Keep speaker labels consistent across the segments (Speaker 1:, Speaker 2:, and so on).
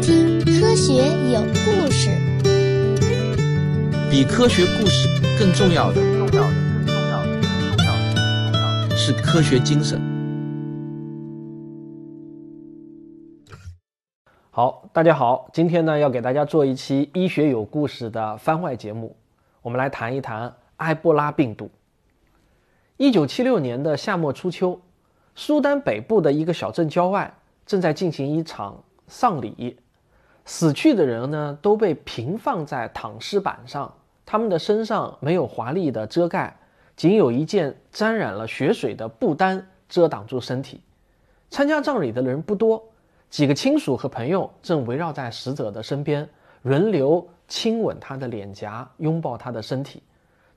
Speaker 1: 听《科学有故事》。
Speaker 2: 比科学故事更重要的，重要的，更重要的，更重要的是科学精神。
Speaker 3: 好，大家好，今天呢要给大家做一期医学有故事的番外节目，我们来谈一谈埃博拉病毒。一九七六年的夏末初秋，苏丹北部的一个小镇郊外正在进行一场丧礼，死去的人呢都被平放在躺尸板上，他们的身上没有华丽的遮盖，仅有一件沾染了血水的布单遮挡住身体。参加葬礼的人不多。几个亲属和朋友正围绕在死者的身边，轮流亲吻他的脸颊，拥抱他的身体，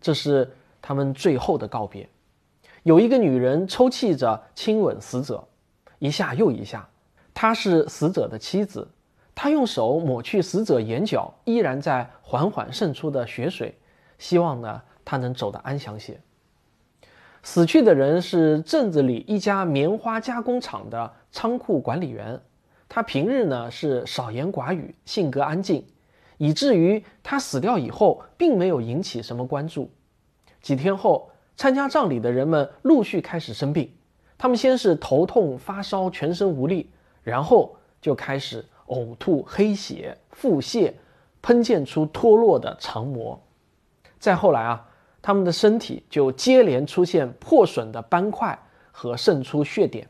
Speaker 3: 这是他们最后的告别。有一个女人抽泣着亲吻死者，一下又一下。她是死者的妻子，他用手抹去死者眼角依然在缓缓渗出的血水，希望呢他能走得安详些。死去的人是镇子里一家棉花加工厂的仓库管理员。他平日呢是少言寡语，性格安静，以至于他死掉以后，并没有引起什么关注。几天后，参加葬礼的人们陆续开始生病，他们先是头痛、发烧、全身无力，然后就开始呕吐、黑血、腹泻，喷溅出脱落的肠膜。再后来啊，他们的身体就接连出现破损的斑块和渗出血点。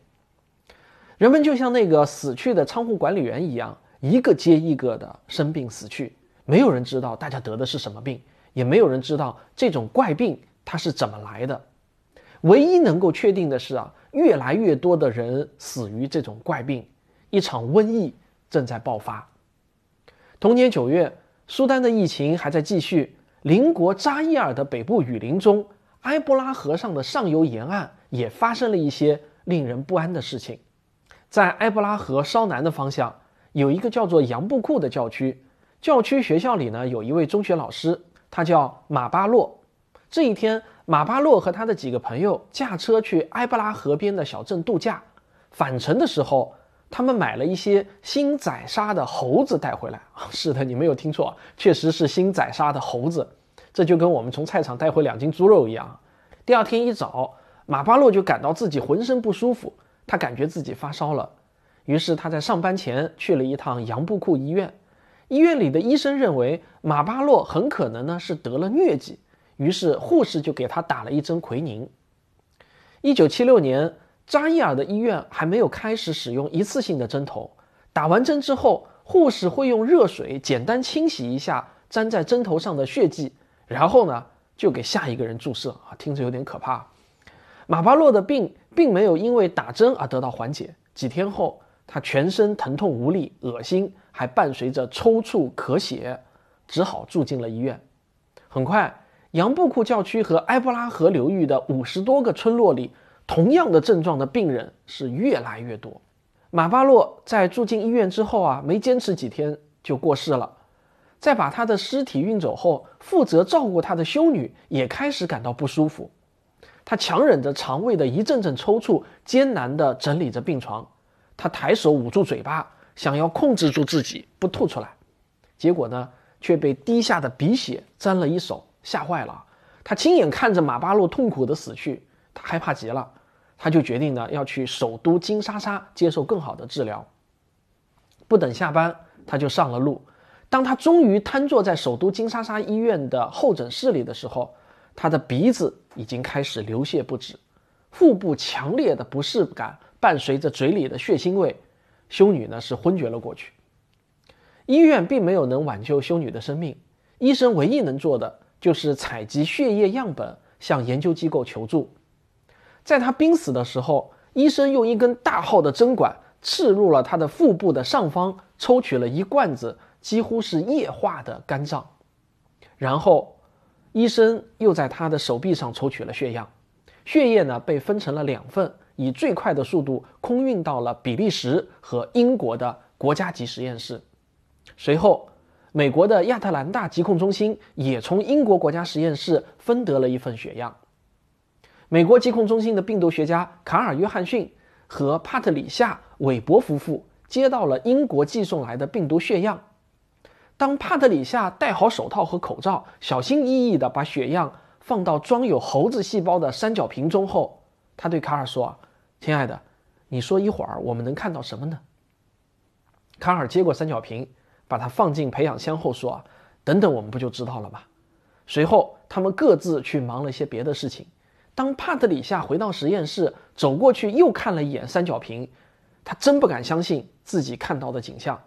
Speaker 3: 人们就像那个死去的仓库管理员一样，一个接一个的生病死去，没有人知道大家得的是什么病，也没有人知道这种怪病它是怎么来的。唯一能够确定的是啊，越来越多的人死于这种怪病，一场瘟疫正在爆发。同年九月，苏丹的疫情还在继续，邻国扎伊尔的北部雨林中，埃博拉河上的上游沿岸也发生了一些令人不安的事情。在埃博拉河稍南的方向，有一个叫做杨布库的教区。教区学校里呢，有一位中学老师，他叫马巴洛。这一天，马巴洛和他的几个朋友驾车去埃博拉河边的小镇度假。返程的时候，他们买了一些新宰杀的猴子带回来。是的，你没有听错，确实是新宰杀的猴子。这就跟我们从菜场带回两斤猪肉一样。第二天一早，马巴洛就感到自己浑身不舒服。他感觉自己发烧了，于是他在上班前去了一趟杨布库医院。医院里的医生认为马巴洛很可能呢是得了疟疾，于是护士就给他打了一针奎宁。一九七六年，扎伊尔的医院还没有开始使用一次性的针头。打完针之后，护士会用热水简单清洗一下粘在针头上的血迹，然后呢就给下一个人注射。啊，听着有点可怕。马巴洛的病并没有因为打针而得到缓解。几天后，他全身疼痛无力、恶心，还伴随着抽搐、咳血，只好住进了医院。很快，杨布库教区和埃博拉河流域的五十多个村落里，同样的症状的病人是越来越多。马巴洛在住进医院之后啊，没坚持几天就过世了。在把他的尸体运走后，负责照顾他的修女也开始感到不舒服。他强忍着肠胃的一阵阵抽搐，艰难地整理着病床。他抬手捂住嘴巴，想要控制住自己不吐出来，结果呢，却被滴下的鼻血沾了一手，吓坏了。他亲眼看着马巴洛痛苦的死去，他害怕极了。他就决定呢，要去首都金沙沙接受更好的治疗。不等下班，他就上了路。当他终于瘫坐在首都金沙沙医院的候诊室里的时候，他的鼻子已经开始流血不止，腹部强烈的不适感伴随着嘴里的血腥味，修女呢是昏厥了过去。医院并没有能挽救修女的生命，医生唯一能做的就是采集血液样本向研究机构求助。在他濒死的时候，医生用一根大号的针管刺入了他的腹部的上方，抽取了一罐子几乎是液化的肝脏，然后。医生又在他的手臂上抽取了血样，血液呢被分成了两份，以最快的速度空运到了比利时和英国的国家级实验室。随后，美国的亚特兰大疾控中心也从英国国家实验室分得了一份血样。美国疾控中心的病毒学家卡尔·约翰逊和帕特里夏·韦伯夫妇接到了英国寄送来的病毒血样。当帕特里夏戴好手套和口罩，小心翼翼地把血样放到装有猴子细胞的三角瓶中后，他对卡尔说：“亲爱的，你说一会儿我们能看到什么呢？”卡尔接过三角瓶，把它放进培养箱后说：“等等，我们不就知道了吗？”随后，他们各自去忙了些别的事情。当帕特里夏回到实验室，走过去又看了一眼三角瓶，他真不敢相信自己看到的景象：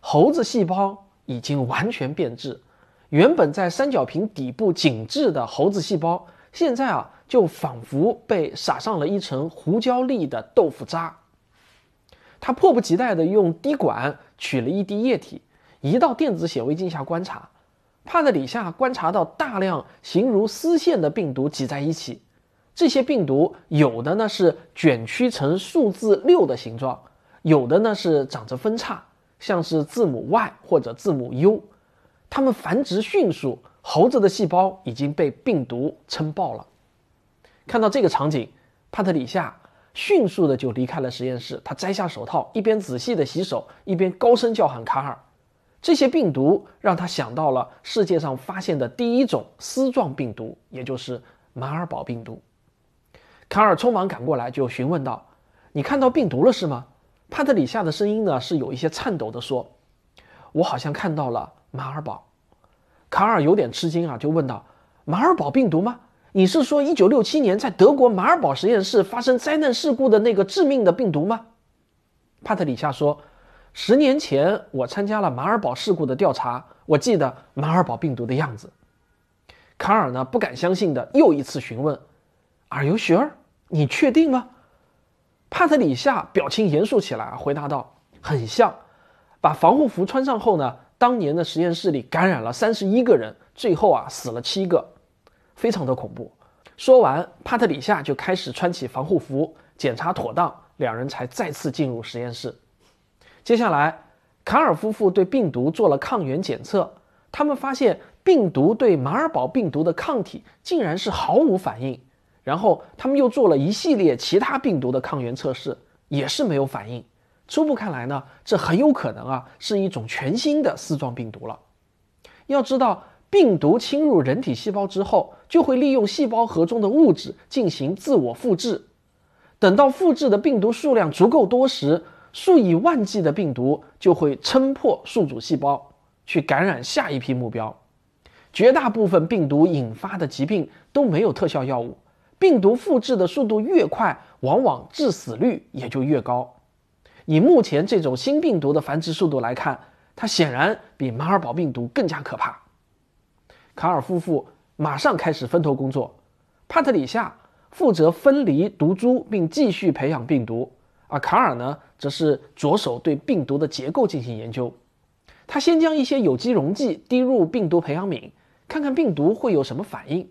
Speaker 3: 猴子细胞已经完全变质，原本在三角瓶底部紧致的猴子细胞，现在啊，就仿佛被撒上了一层胡椒粒的豆腐渣。他迫不及待地用滴管取了一滴液体，移到电子显微镜下观察。帕特里夏观察到大量形如丝线的病毒挤在一起。这些病毒有的呢是卷曲成数字六的形状，有的呢是长着分叉，像是字母 Y 或者字母 U。它们繁殖迅速，猴子的细胞已经被病毒撑爆了。看到这个场景，帕特里夏迅速的就离开了实验室。他摘下手套，一边仔细的洗手，一边高声叫喊卡尔。这些病毒让他想到了世界上发现的第一种丝状病毒，也就是马尔堡病毒。卡尔匆忙赶过来，就询问道：“你看到病毒了是吗？”帕特里夏的声音呢是有一些颤抖的说：“我好像看到了马尔堡。”卡尔有点吃惊啊，就问道：“马尔堡病毒吗？你是说1967年在德国马尔堡实验室发生灾难事故的那个致命的病毒吗？”帕特里夏说：“十年前我参加了马尔堡事故的调查，我记得马尔堡病毒的样子。”卡尔呢不敢相信的又一次询问：“Are you sure？” 你确定吗？帕特里夏表情严肃起来，回答道：“很像。”把防护服穿上后呢，当年的实验室里感染了三十一个人，最后啊死了七个，非常的恐怖。说完，帕特里夏就开始穿起防护服，检查妥当，两人才再次进入实验室。接下来，卡尔夫妇对病毒做了抗原检测，他们发现病毒对马尔堡病毒的抗体竟然是毫无反应。然后他们又做了一系列其他病毒的抗原测试，也是没有反应。初步看来呢，这很有可能啊是一种全新的丝状病毒了。要知道，病毒侵入人体细胞之后，就会利用细胞核中的物质进行自我复制。等到复制的病毒数量足够多时，数以万计的病毒就会撑破宿主细胞，去感染下一批目标。绝大部分病毒引发的疾病都没有特效药物。病毒复制的速度越快，往往致死率也就越高。以目前这种新病毒的繁殖速度来看，它显然比马尔堡病毒更加可怕。卡尔夫妇马上开始分头工作，帕特里夏负责分离毒株并继续培养病毒，而卡尔呢，则是着手对病毒的结构进行研究。他先将一些有机溶剂滴入病毒培养皿，看看病毒会有什么反应。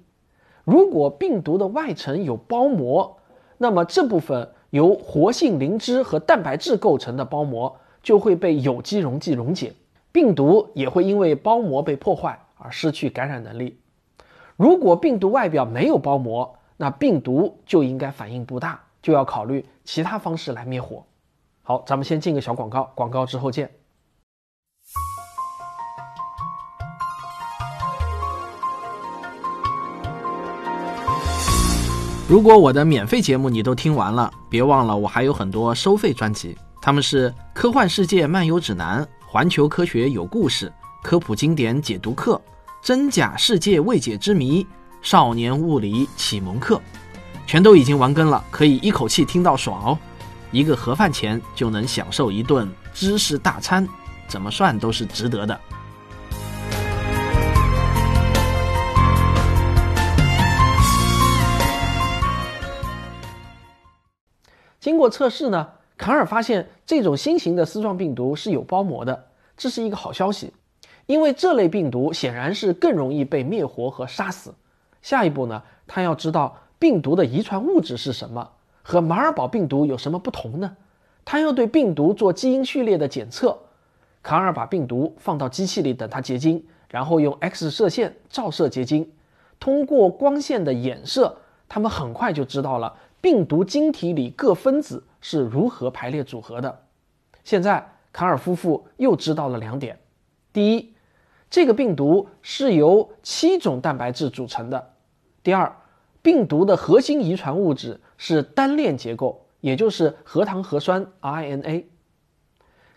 Speaker 3: 如果病毒的外层有包膜，那么这部分由活性磷脂和蛋白质构成的包膜就会被有机溶剂溶解，病毒也会因为包膜被破坏而失去感染能力。如果病毒外表没有包膜，那病毒就应该反应不大，就要考虑其他方式来灭火。好，咱们先进个小广告，广告之后见。
Speaker 2: 如果我的免费节目你都听完了，别忘了我还有很多收费专辑，他们是《科幻世界漫游指南》《环球科学有故事》《科普经典解读课》《真假世界未解之谜》《少年物理启蒙课》，全都已经完更了，可以一口气听到爽哦！一个盒饭钱就能享受一顿知识大餐，怎么算都是值得的。
Speaker 3: 经过测试呢，卡尔发现这种新型的丝状病毒是有包膜的，这是一个好消息，因为这类病毒显然是更容易被灭活和杀死。下一步呢，他要知道病毒的遗传物质是什么，和马尔堡病毒有什么不同呢？他要对病毒做基因序列的检测。卡尔把病毒放到机器里等它结晶，然后用 X 射线照射结晶，通过光线的衍射，他们很快就知道了。病毒晶体里各分子是如何排列组合的？现在卡尔夫妇又知道了两点：第一，这个病毒是由七种蛋白质组成的；第二，病毒的核心遗传物质是单链结构，也就是核糖核酸 RNA。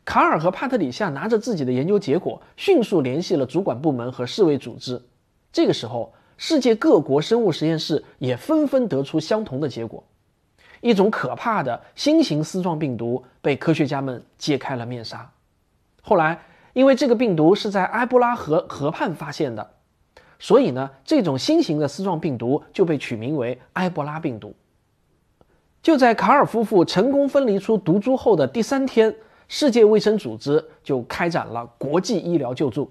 Speaker 3: 卡尔和帕特里夏拿着自己的研究结果，迅速联系了主管部门和世卫组织。这个时候，世界各国生物实验室也纷纷得出相同的结果：一种可怕的新型丝状病毒被科学家们揭开了面纱。后来，因为这个病毒是在埃博拉河河畔发现的，所以呢，这种新型的丝状病毒就被取名为埃博拉病毒。就在卡尔夫妇成功分离出毒株后的第三天。世界卫生组织就开展了国际医疗救助。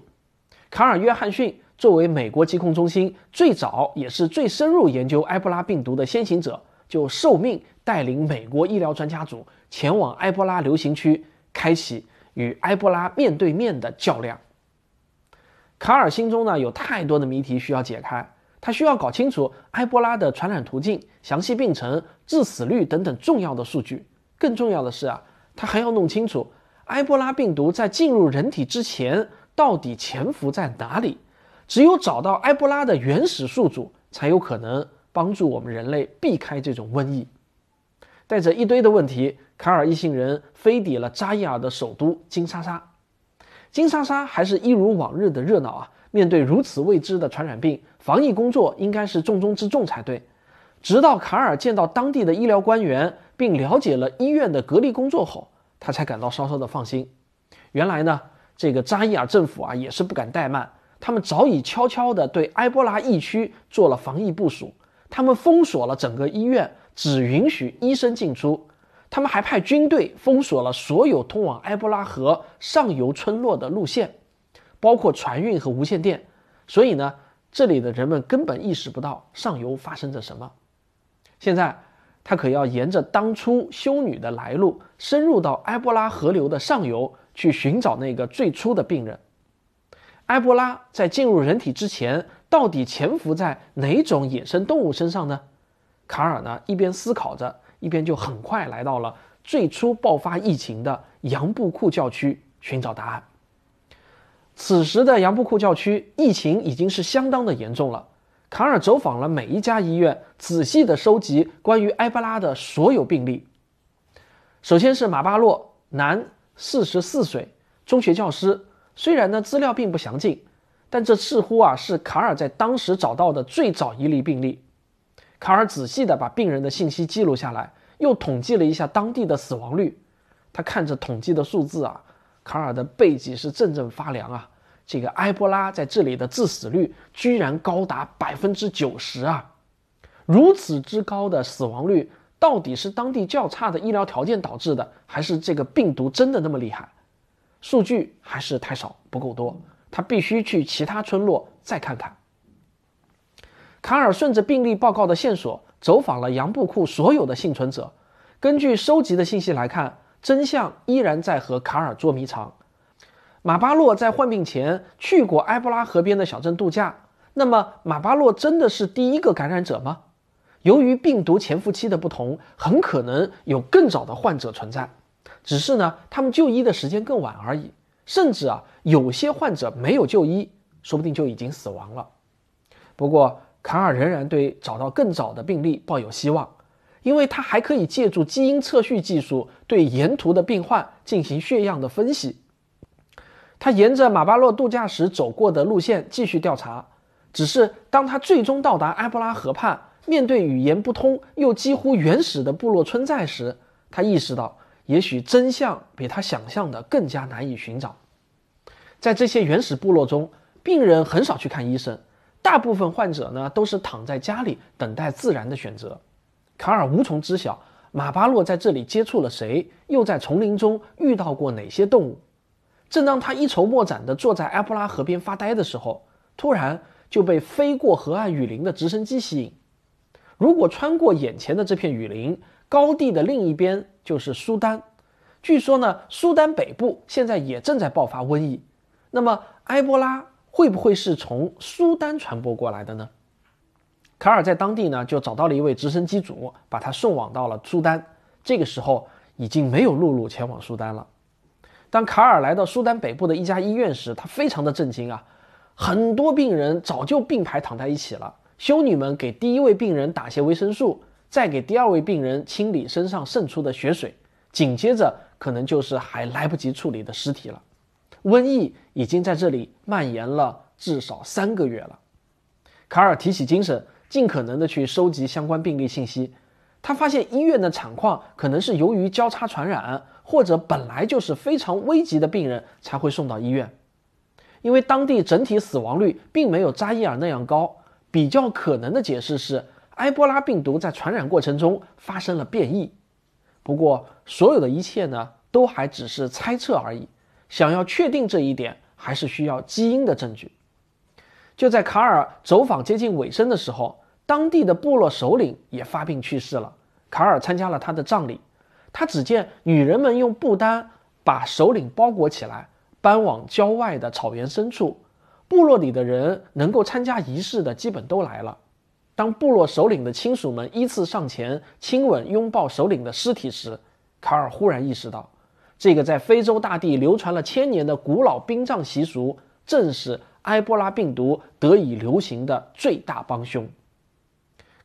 Speaker 3: 卡尔·约翰逊作为美国疾控中心最早也是最深入研究埃博拉病毒的先行者，就受命带领美国医疗专家组前往埃博拉流行区，开启与埃博拉面对面的较量。卡尔心中呢有太多的谜题需要解开，他需要搞清楚埃博拉的传染途径、详细病程、致死率等等重要的数据。更重要的是啊。他还要弄清楚埃博拉病毒在进入人体之前到底潜伏在哪里。只有找到埃博拉的原始宿主，才有可能帮助我们人类避开这种瘟疫。带着一堆的问题，卡尔一行人飞抵了扎伊尔的首都金沙沙。金沙沙还是一如往日的热闹啊！面对如此未知的传染病，防疫工作应该是重中之重才对。直到卡尔见到当地的医疗官员。并了解了医院的隔离工作后，他才感到稍稍的放心。原来呢，这个扎伊尔政府啊也是不敢怠慢，他们早已悄悄地对埃博拉疫区做了防疫部署。他们封锁了整个医院，只允许医生进出。他们还派军队封锁了所有通往埃博拉河上游村落的路线，包括船运和无线电。所以呢，这里的人们根本意识不到上游发生着什么。现在。他可要沿着当初修女的来路，深入到埃博拉河流的上游去寻找那个最初的病人。埃博拉在进入人体之前，到底潜伏在哪种野生动物身上呢？卡尔呢一边思考着，一边就很快来到了最初爆发疫情的杨布库教区寻找答案。此时的杨布库教区疫情已经是相当的严重了。卡尔走访了每一家医院，仔细地收集关于埃博拉的所有病例。首先是马巴洛，男，四十四岁，中学教师。虽然呢资料并不详尽，但这似乎啊是卡尔在当时找到的最早一例病例。卡尔仔细地把病人的信息记录下来，又统计了一下当地的死亡率。他看着统计的数字啊，卡尔的背脊是阵阵发凉啊。这个埃博拉在这里的致死率居然高达百分之九十啊！如此之高的死亡率，到底是当地较差的医疗条件导致的，还是这个病毒真的那么厉害？数据还是太少，不够多，他必须去其他村落再看看。卡尔顺着病例报告的线索，走访了杨布库所有的幸存者。根据收集的信息来看，真相依然在和卡尔捉迷藏。马巴洛在患病前去过埃博拉河边的小镇度假。那么，马巴洛真的是第一个感染者吗？由于病毒潜伏期的不同，很可能有更早的患者存在，只是呢，他们就医的时间更晚而已。甚至啊，有些患者没有就医，说不定就已经死亡了。不过，卡尔仍然对找到更早的病例抱有希望，因为他还可以借助基因测序技术对沿途的病患进行血样的分析。他沿着马巴洛度假时走过的路线继续调查，只是当他最终到达埃博拉河畔，面对语言不通又几乎原始的部落村寨时，他意识到，也许真相比他想象的更加难以寻找。在这些原始部落中，病人很少去看医生，大部分患者呢都是躺在家里等待自然的选择。卡尔无从知晓马巴洛在这里接触了谁，又在丛林中遇到过哪些动物。正当他一筹莫展地坐在埃博拉河边发呆的时候，突然就被飞过河岸雨林的直升机吸引。如果穿过眼前的这片雨林，高地的另一边就是苏丹。据说呢，苏丹北部现在也正在爆发瘟疫。那么，埃博拉会不会是从苏丹传播过来的呢？卡尔在当地呢就找到了一位直升机组，把他送往到了苏丹。这个时候已经没有陆路前往苏丹了。当卡尔来到苏丹北部的一家医院时，他非常的震惊啊！很多病人早就并排躺在一起了，修女们给第一位病人打些维生素，再给第二位病人清理身上渗出的血水，紧接着可能就是还来不及处理的尸体了。瘟疫已经在这里蔓延了至少三个月了。卡尔提起精神，尽可能的去收集相关病例信息。他发现医院的产况可能是由于交叉传染，或者本来就是非常危急的病人才会送到医院。因为当地整体死亡率并没有扎伊尔那样高，比较可能的解释是埃博拉病毒在传染过程中发生了变异。不过，所有的一切呢，都还只是猜测而已。想要确定这一点，还是需要基因的证据。就在卡尔走访接近尾声的时候，当地的部落首领也发病去世了。卡尔参加了他的葬礼。他只见女人们用布单把首领包裹起来，搬往郊外的草原深处。部落里的人能够参加仪式的，基本都来了。当部落首领的亲属们依次上前亲吻、拥抱首领的尸体时，卡尔忽然意识到。这个在非洲大地流传了千年的古老殡葬习俗，正是埃博拉病毒得以流行的最大帮凶。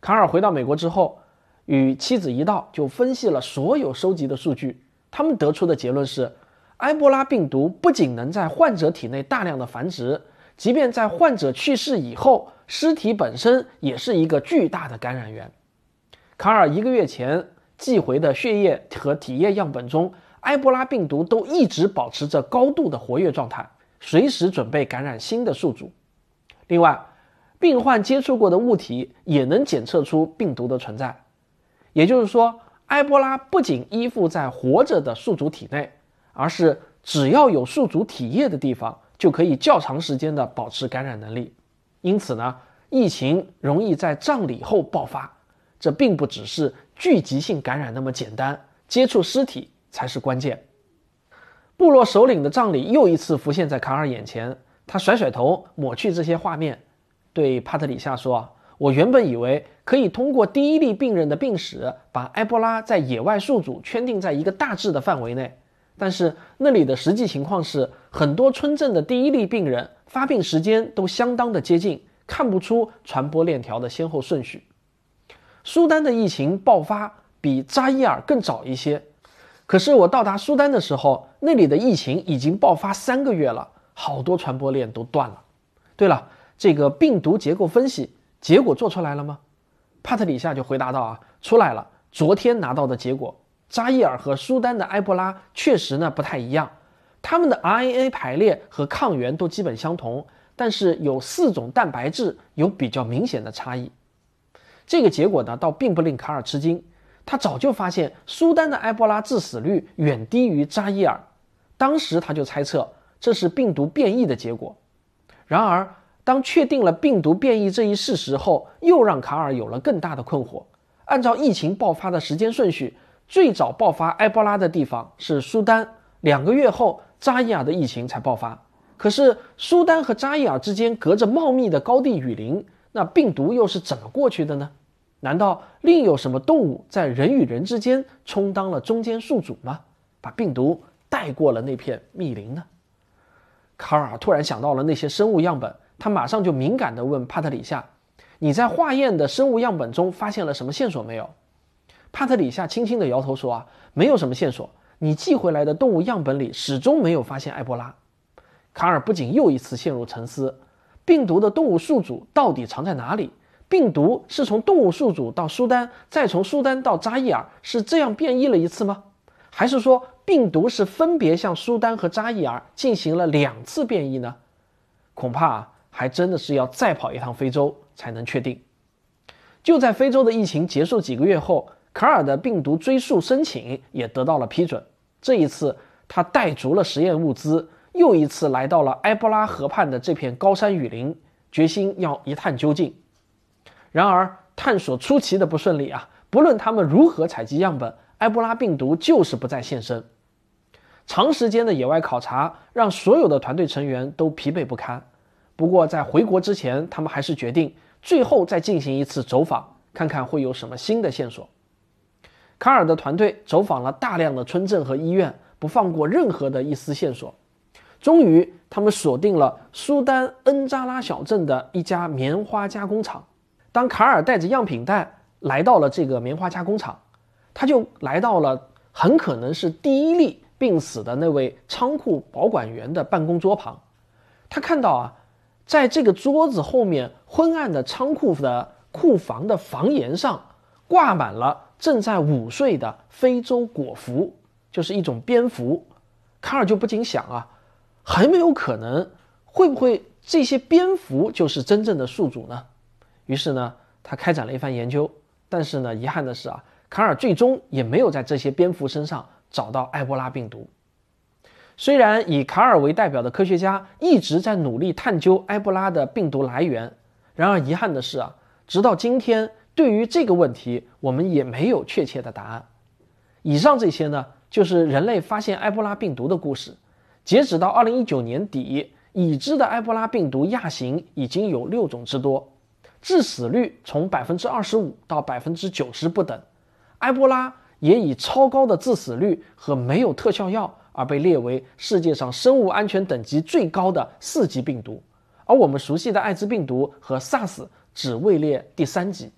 Speaker 3: 卡尔回到美国之后，与妻子一道就分析了所有收集的数据。他们得出的结论是，埃博拉病毒不仅能在患者体内大量的繁殖，即便在患者去世以后，尸体本身也是一个巨大的感染源。卡尔一个月前寄回的血液和体液样本中。埃博拉病毒都一直保持着高度的活跃状态，随时准备感染新的宿主。另外，病患接触过的物体也能检测出病毒的存在。也就是说，埃博拉不仅依附在活着的宿主体内，而是只要有宿主体液的地方，就可以较长时间的保持感染能力。因此呢，疫情容易在葬礼后爆发。这并不只是聚集性感染那么简单，接触尸体。才是关键。部落首领的葬礼又一次浮现在卡尔眼前，他甩甩头，抹去这些画面，对帕特里夏说：“我原本以为可以通过第一例病人的病史，把埃博拉在野外宿主圈定在一个大致的范围内，但是那里的实际情况是，很多村镇的第一例病人发病时间都相当的接近，看不出传播链条的先后顺序。苏丹的疫情爆发比扎伊尔更早一些。”可是我到达苏丹的时候，那里的疫情已经爆发三个月了，好多传播链都断了。对了，这个病毒结构分析结果做出来了吗？帕特里夏就回答道：“啊，出来了。昨天拿到的结果，扎伊尔和苏丹的埃博拉确实呢不太一样，他们的 RNA 排列和抗原都基本相同，但是有四种蛋白质有比较明显的差异。这个结果呢，倒并不令卡尔吃惊。”他早就发现苏丹的埃博拉致死率远低于扎伊尔，当时他就猜测这是病毒变异的结果。然而，当确定了病毒变异这一事实后，又让卡尔有了更大的困惑。按照疫情爆发的时间顺序，最早爆发埃博拉的地方是苏丹，两个月后扎伊尔的疫情才爆发。可是苏丹和扎伊尔之间隔着茂密的高地雨林，那病毒又是怎么过去的呢？难道另有什么动物在人与人之间充当了中间宿主吗？把病毒带过了那片密林呢？卡尔突然想到了那些生物样本，他马上就敏感地问帕特里夏：“你在化验的生物样本中发现了什么线索没有？”帕特里夏轻轻地摇头说：“啊，没有什么线索。你寄回来的动物样本里始终没有发现埃博拉。”卡尔不仅又一次陷入沉思：病毒的动物宿主到底藏在哪里？病毒是从动物宿主到苏丹，再从苏丹到扎伊尔，是这样变异了一次吗？还是说病毒是分别向苏丹和扎伊尔进行了两次变异呢？恐怕还真的是要再跑一趟非洲才能确定。就在非洲的疫情结束几个月后，卡尔的病毒追溯申请也得到了批准。这一次，他带足了实验物资，又一次来到了埃博拉河畔的这片高山雨林，决心要一探究竟。然而，探索出奇的不顺利啊！不论他们如何采集样本，埃博拉病毒就是不再现身。长时间的野外考察让所有的团队成员都疲惫不堪。不过，在回国之前，他们还是决定最后再进行一次走访，看看会有什么新的线索。卡尔的团队走访了大量的村镇和医院，不放过任何的一丝线索。终于，他们锁定了苏丹恩扎拉小镇的一家棉花加工厂。当卡尔带着样品袋来到了这个棉花加工厂，他就来到了很可能是第一例病死的那位仓库保管员的办公桌旁。他看到啊，在这个桌子后面昏暗的仓库的库房的房檐上，挂满了正在午睡的非洲果蝠，就是一种蝙蝠。卡尔就不禁想啊。很有可能，会不会这些蝙蝠就是真正的宿主呢？于是呢，他开展了一番研究。但是呢，遗憾的是啊，卡尔最终也没有在这些蝙蝠身上找到埃博拉病毒。虽然以卡尔为代表的科学家一直在努力探究埃博拉的病毒来源，然而遗憾的是啊，直到今天，对于这个问题，我们也没有确切的答案。以上这些呢，就是人类发现埃博拉病毒的故事。截止到二零一九年底，已知的埃博拉病毒亚型已经有六种之多，致死率从百分之二十五到百分之九十不等。埃博拉也以超高的致死率和没有特效药而被列为世界上生物安全等级最高的四级病毒，而我们熟悉的艾滋病毒和 SARS 只位列第三级。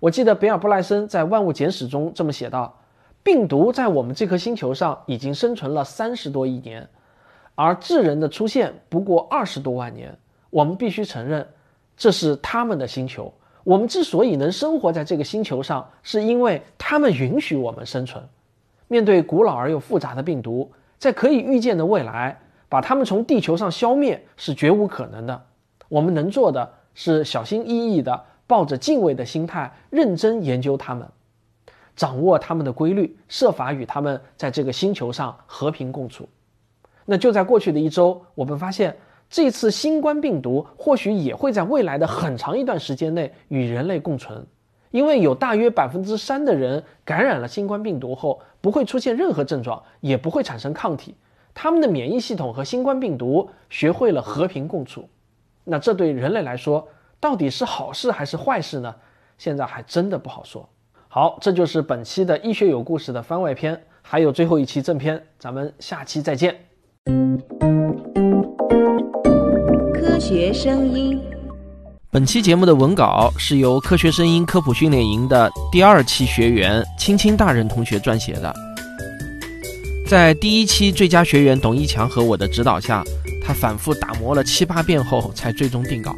Speaker 3: 我记得比尔布莱森在《万物简史》中这么写道。病毒在我们这颗星球上已经生存了三十多亿年，而智人的出现不过二十多万年。我们必须承认，这是他们的星球。我们之所以能生活在这个星球上，是因为他们允许我们生存。面对古老而又复杂的病毒，在可以预见的未来，把它们从地球上消灭是绝无可能的。我们能做的是小心翼翼地抱着敬畏的心态，认真研究它们。掌握他们的规律，设法与他们在这个星球上和平共处。那就在过去的一周，我们发现这次新冠病毒或许也会在未来的很长一段时间内与人类共存，因为有大约百分之三的人感染了新冠病毒后不会出现任何症状，也不会产生抗体，他们的免疫系统和新冠病毒学会了和平共处。那这对人类来说到底是好事还是坏事呢？现在还真的不好说。好，这就是本期的医学有故事的番外篇，还有最后一期正片，咱们下期再见。
Speaker 4: 科学声音，
Speaker 2: 本期节目的文稿是由科学声音科普训练营的第二期学员青青大人同学撰写的。在第一期最佳学员董一强和我的指导下，他反复打磨了七八遍后才最终定稿。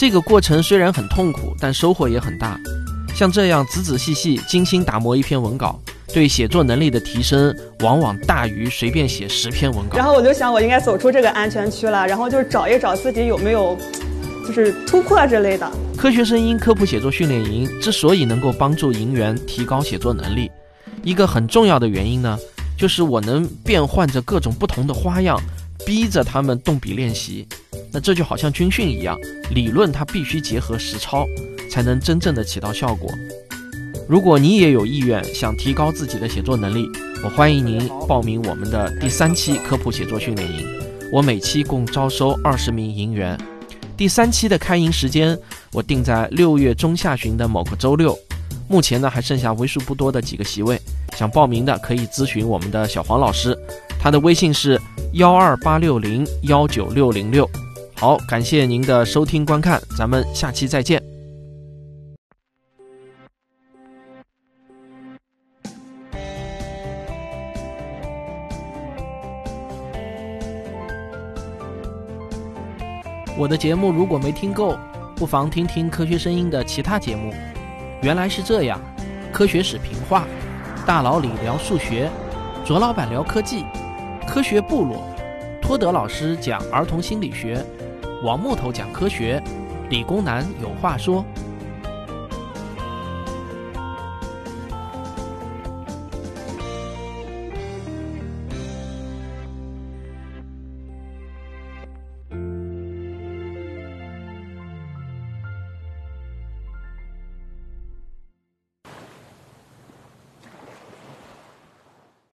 Speaker 2: 这个过程虽然很痛苦，但收获也很大。像这样仔仔细细、精心打磨一篇文稿，对写作能力的提升往往大于随便写十篇文稿。
Speaker 5: 然后我就想，我应该走出这个安全区了，然后就是找一找自己有没有，就是突破之类的。
Speaker 2: 科学声音科普写作训练营之所以能够帮助营员提高写作能力，一个很重要的原因呢，就是我能变换着各种不同的花样，逼着他们动笔练习。那这就好像军训一样，理论它必须结合实操。才能真正的起到效果。如果你也有意愿想提高自己的写作能力，我欢迎您报名我们的第三期科普写作训练营。我每期共招收二十名营员。第三期的开营时间我定在六月中下旬的某个周六。目前呢还剩下为数不多的几个席位，想报名的可以咨询我们的小黄老师，他的微信是幺二八六零幺九六零六。好，感谢您的收听观看，咱们下期再见。我的节目如果没听够，不妨听听科学声音的其他节目。原来是这样，科学史评话，大佬里聊数学，卓老板聊科技，科学部落，托德老师讲儿童心理学，王木头讲科学，理工男有话说。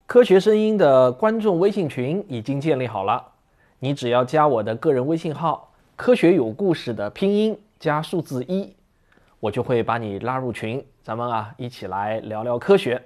Speaker 2: 科学声音的观众微信群已经建立好了，你只要加我的个人微信号“科学有故事”的拼音加数字一，我就会把你拉入群，咱们啊一起来聊聊科学。